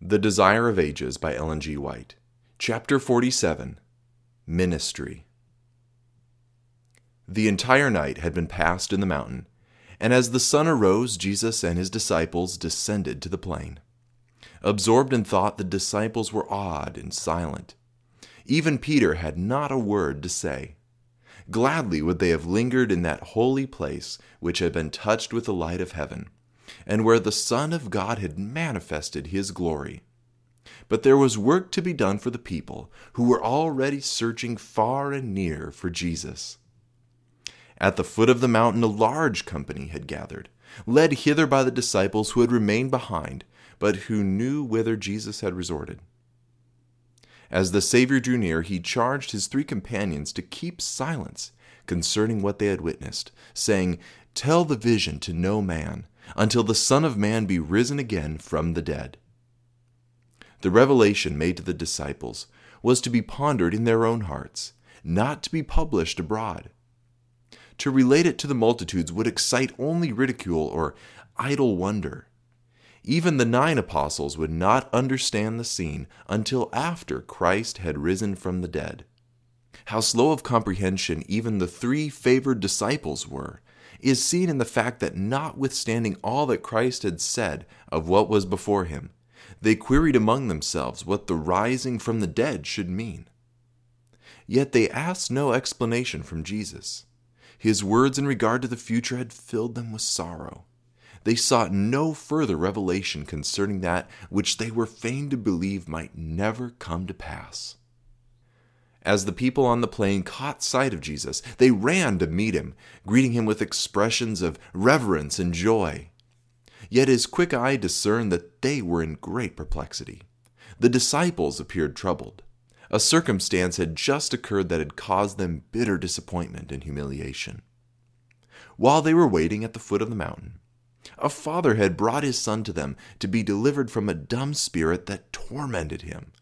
The Desire of Ages by Ellen G. White. Chapter 47 Ministry. The entire night had been passed in the mountain, and as the sun arose, Jesus and his disciples descended to the plain. Absorbed in thought, the disciples were awed and silent. Even Peter had not a word to say. Gladly would they have lingered in that holy place which had been touched with the light of heaven and where the Son of God had manifested his glory. But there was work to be done for the people, who were already searching far and near for Jesus. At the foot of the mountain, a large company had gathered, led hither by the disciples who had remained behind, but who knew whither Jesus had resorted. As the Savior drew near, he charged his three companions to keep silence concerning what they had witnessed, saying, Tell the vision to no man until the Son of Man be risen again from the dead. The revelation made to the disciples was to be pondered in their own hearts, not to be published abroad. To relate it to the multitudes would excite only ridicule or idle wonder. Even the nine apostles would not understand the scene until after Christ had risen from the dead. How slow of comprehension even the three favored disciples were is seen in the fact that, notwithstanding all that Christ had said of what was before him, they queried among themselves what the rising from the dead should mean. Yet they asked no explanation from Jesus. His words in regard to the future had filled them with sorrow. They sought no further revelation concerning that which they were fain to believe might never come to pass. As the people on the plain caught sight of Jesus, they ran to meet him, greeting him with expressions of reverence and joy. Yet his quick eye discerned that they were in great perplexity. The disciples appeared troubled. A circumstance had just occurred that had caused them bitter disappointment and humiliation. While they were waiting at the foot of the mountain, a father had brought his son to them to be delivered from a dumb spirit that tormented him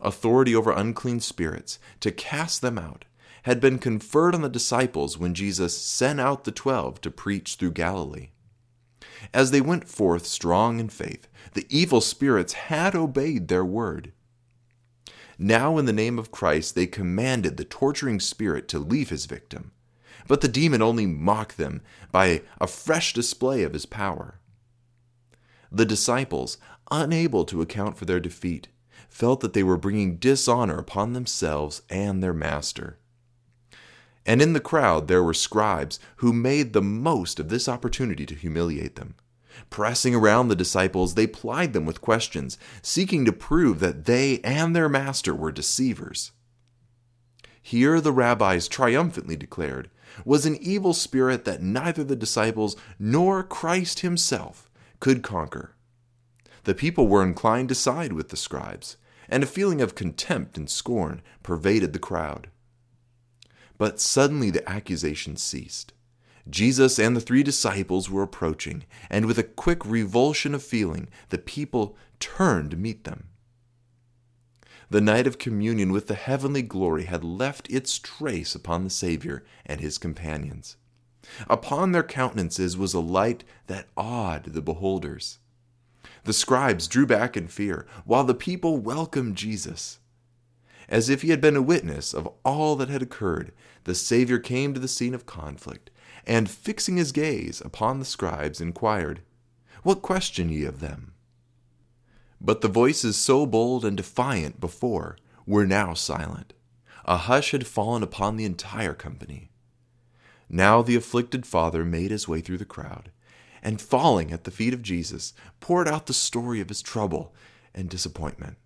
authority over unclean spirits, to cast them out, had been conferred on the disciples when Jesus sent out the twelve to preach through Galilee. As they went forth strong in faith, the evil spirits had obeyed their word. Now, in the name of Christ, they commanded the torturing spirit to leave his victim. But the demon only mocked them by a fresh display of his power. The disciples, unable to account for their defeat, felt that they were bringing dishonor upon themselves and their master. And in the crowd there were scribes who made the most of this opportunity to humiliate them. Pressing around the disciples, they plied them with questions, seeking to prove that they and their master were deceivers. Here the rabbis triumphantly declared was an evil spirit that neither the disciples nor Christ himself could conquer. The people were inclined to side with the scribes, and a feeling of contempt and scorn pervaded the crowd. But suddenly the accusation ceased. Jesus and the three disciples were approaching, and with a quick revulsion of feeling, the people turned to meet them. The night of communion with the heavenly glory had left its trace upon the Savior and his companions. Upon their countenances was a light that awed the beholders. The scribes drew back in fear, while the people welcomed Jesus. As if he had been a witness of all that had occurred, the Savior came to the scene of conflict, and fixing his gaze upon the scribes, inquired, What question ye of them? But the voices so bold and defiant before were now silent. A hush had fallen upon the entire company. Now the afflicted father made his way through the crowd and falling at the feet of Jesus, poured out the story of his trouble and disappointment.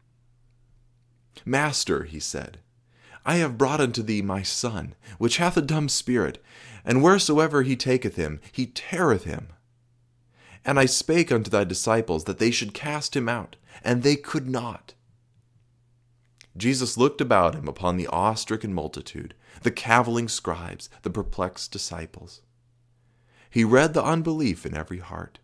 Master, he said, I have brought unto thee my son, which hath a dumb spirit, and wheresoever he taketh him, he teareth him. And I spake unto thy disciples that they should cast him out, and they could not. Jesus looked about him upon the awe stricken multitude, the cavilling scribes, the perplexed disciples. He read the unbelief in every heart,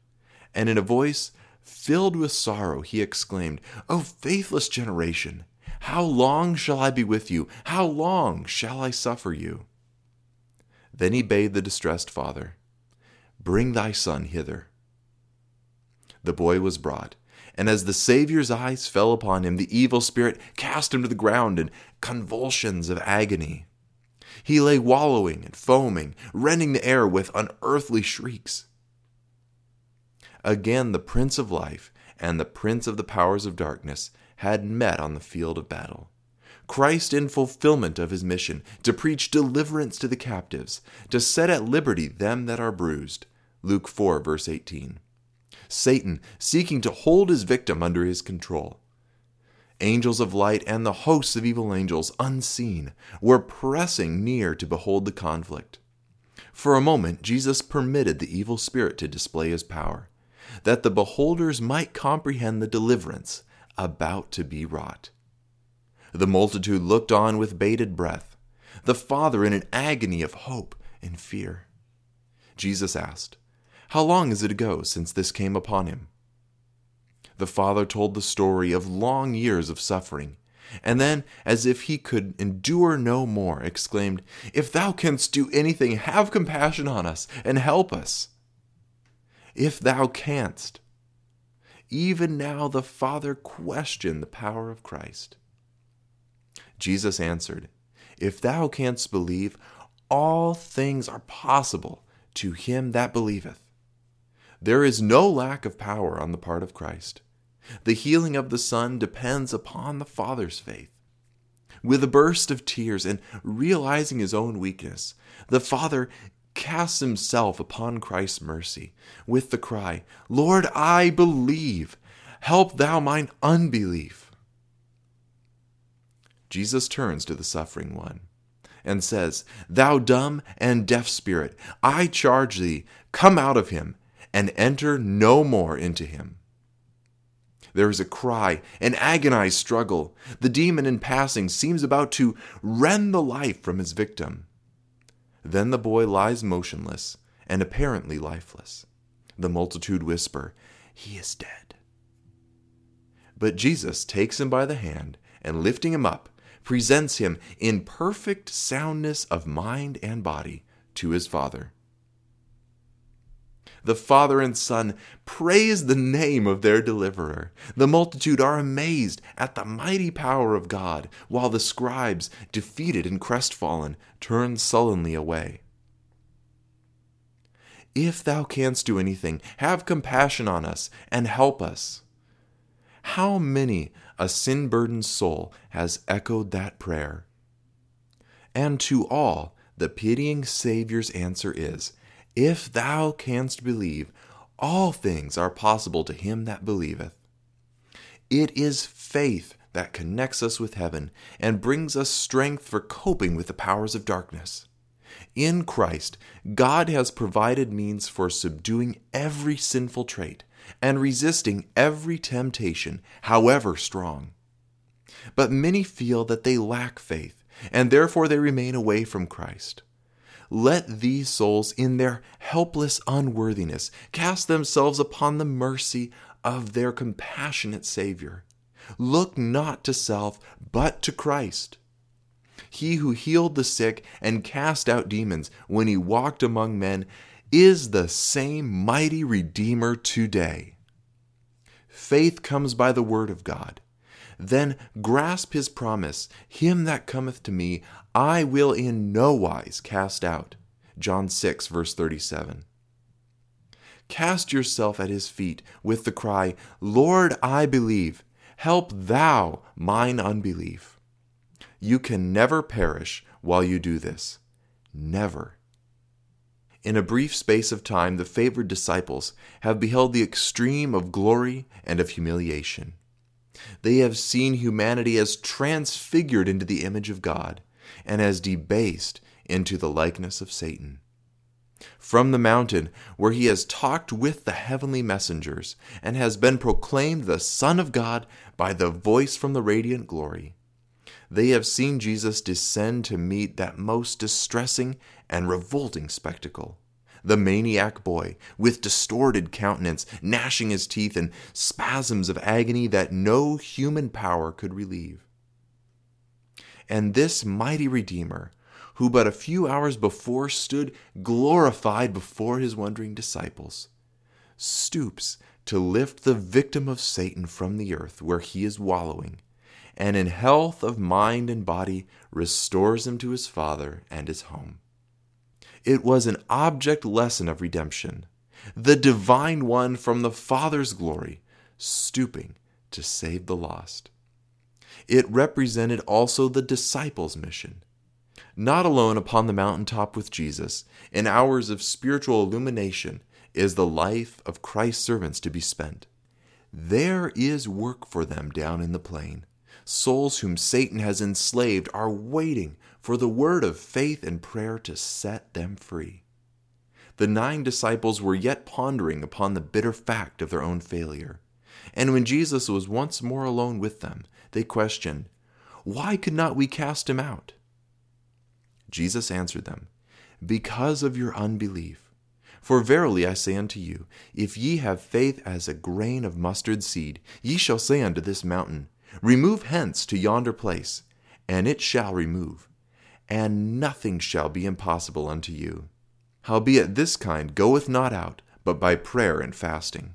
and in a voice filled with sorrow he exclaimed, O faithless generation, how long shall I be with you? How long shall I suffer you? Then he bade the distressed father, Bring thy son hither. The boy was brought, And as the Savior's eyes fell upon him, the evil spirit cast him to the ground in convulsions of agony. He lay wallowing and foaming, rending the air with unearthly shrieks. Again, the Prince of Life and the Prince of the powers of darkness had met on the field of battle. Christ, in fulfillment of his mission, to preach deliverance to the captives, to set at liberty them that are bruised. Luke 4, verse 18. Satan seeking to hold his victim under his control. Angels of light and the hosts of evil angels, unseen, were pressing near to behold the conflict. For a moment, Jesus permitted the evil spirit to display his power, that the beholders might comprehend the deliverance about to be wrought. The multitude looked on with bated breath, the Father in an agony of hope and fear. Jesus asked, How long is it ago since this came upon him? The Father told the story of long years of suffering, and then, as if he could endure no more, exclaimed, If thou canst do anything, have compassion on us and help us. If thou canst. Even now the Father questioned the power of Christ. Jesus answered, If thou canst believe, all things are possible to him that believeth. There is no lack of power on the part of Christ. The healing of the Son depends upon the Father's faith. With a burst of tears and realizing his own weakness, the Father casts himself upon Christ's mercy with the cry, Lord, I believe. Help thou mine unbelief. Jesus turns to the suffering one and says, Thou dumb and deaf spirit, I charge thee, come out of him and enter no more into him. There is a cry, an agonized struggle. The demon in passing seems about to rend the life from his victim. Then the boy lies motionless and apparently lifeless. The multitude whisper, He is dead. But Jesus takes him by the hand and lifting him up, presents him in perfect soundness of mind and body to his Father. The Father and Son praise the name of their deliverer. The multitude are amazed at the mighty power of God, while the scribes, defeated and crestfallen, turn sullenly away. If thou canst do anything, have compassion on us and help us. How many a sin burdened soul has echoed that prayer? And to all, the pitying Saviour's answer is If thou canst believe, all things are possible to him that believeth. It is faith that connects us with heaven and brings us strength for coping with the powers of darkness. In Christ, God has provided means for subduing every sinful trait and resisting every temptation, however strong. But many feel that they lack faith, and therefore they remain away from Christ. Let these souls, in their helpless unworthiness, cast themselves upon the mercy of their compassionate Savior. Look not to self, but to Christ. He who healed the sick and cast out demons when he walked among men is the same mighty Redeemer today. Faith comes by the word of God. Then grasp his promise Him that cometh to me, I will in no wise cast out. John 6, verse 37. Cast yourself at his feet with the cry, Lord, I believe. Help thou mine unbelief. You can never perish while you do this. Never. In a brief space of time, the favored disciples have beheld the extreme of glory and of humiliation. They have seen humanity as transfigured into the image of God and as debased into the likeness of Satan. From the mountain, where he has talked with the heavenly messengers and has been proclaimed the Son of God by the voice from the radiant glory, they have seen Jesus descend to meet that most distressing and revolting spectacle. The maniac boy, with distorted countenance, gnashing his teeth in spasms of agony that no human power could relieve. And this mighty Redeemer, who but a few hours before stood glorified before his wondering disciples, stoops to lift the victim of Satan from the earth where he is wallowing, and in health of mind and body restores him to his Father and his home. It was an object lesson of redemption, the divine one from the Father's glory, stooping to save the lost. It represented also the disciples' mission. Not alone upon the mountaintop with Jesus, in hours of spiritual illumination, is the life of Christ's servants to be spent. There is work for them down in the plain. Souls whom Satan has enslaved are waiting for the word of faith and prayer to set them free. The nine disciples were yet pondering upon the bitter fact of their own failure. And when Jesus was once more alone with them, they questioned, Why could not we cast him out? Jesus answered them, Because of your unbelief. For verily I say unto you, if ye have faith as a grain of mustard seed, ye shall say unto this mountain, Remove hence to yonder place, and it shall remove, and nothing shall be impossible unto you. Howbeit this kind goeth not out, but by prayer and fasting.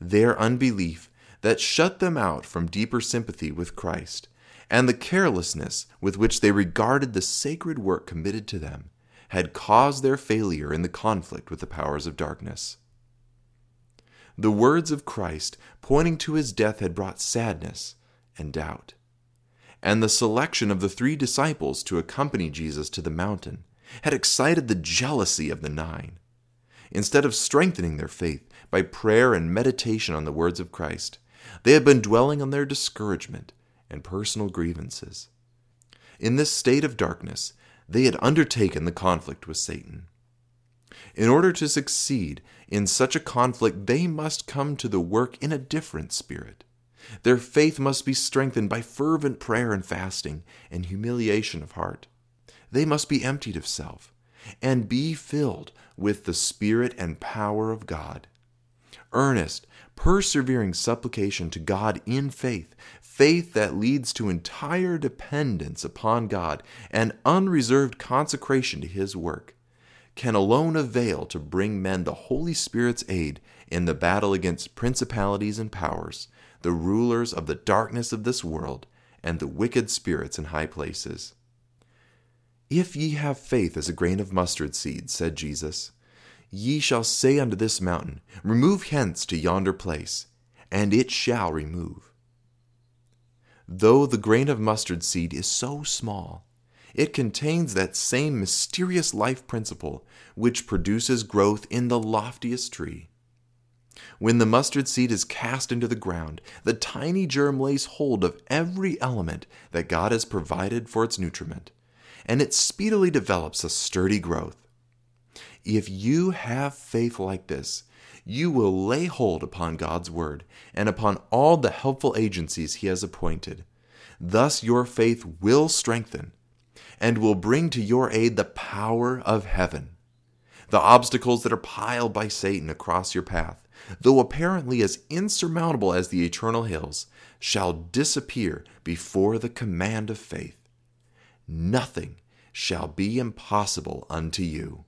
Their unbelief that shut them out from deeper sympathy with Christ, and the carelessness with which they regarded the sacred work committed to them, had caused their failure in the conflict with the powers of darkness. The words of Christ pointing to his death had brought sadness and doubt. And the selection of the three disciples to accompany Jesus to the mountain had excited the jealousy of the nine. Instead of strengthening their faith by prayer and meditation on the words of Christ, they had been dwelling on their discouragement and personal grievances. In this state of darkness, they had undertaken the conflict with Satan. In order to succeed in such a conflict, they must come to the work in a different spirit. Their faith must be strengthened by fervent prayer and fasting and humiliation of heart. They must be emptied of self and be filled with the Spirit and power of God. Earnest, persevering supplication to God in faith, faith that leads to entire dependence upon God and unreserved consecration to His work, can alone avail to bring men the Holy Spirit's aid in the battle against principalities and powers, the rulers of the darkness of this world, and the wicked spirits in high places. If ye have faith as a grain of mustard seed, said Jesus, ye shall say unto this mountain, Remove hence to yonder place, and it shall remove. Though the grain of mustard seed is so small, it contains that same mysterious life principle which produces growth in the loftiest tree. When the mustard seed is cast into the ground, the tiny germ lays hold of every element that God has provided for its nutriment, and it speedily develops a sturdy growth. If you have faith like this, you will lay hold upon God's word and upon all the helpful agencies He has appointed. Thus, your faith will strengthen and will bring to your aid the power of heaven. The obstacles that are piled by Satan across your path, though apparently as insurmountable as the eternal hills, shall disappear before the command of faith. Nothing shall be impossible unto you.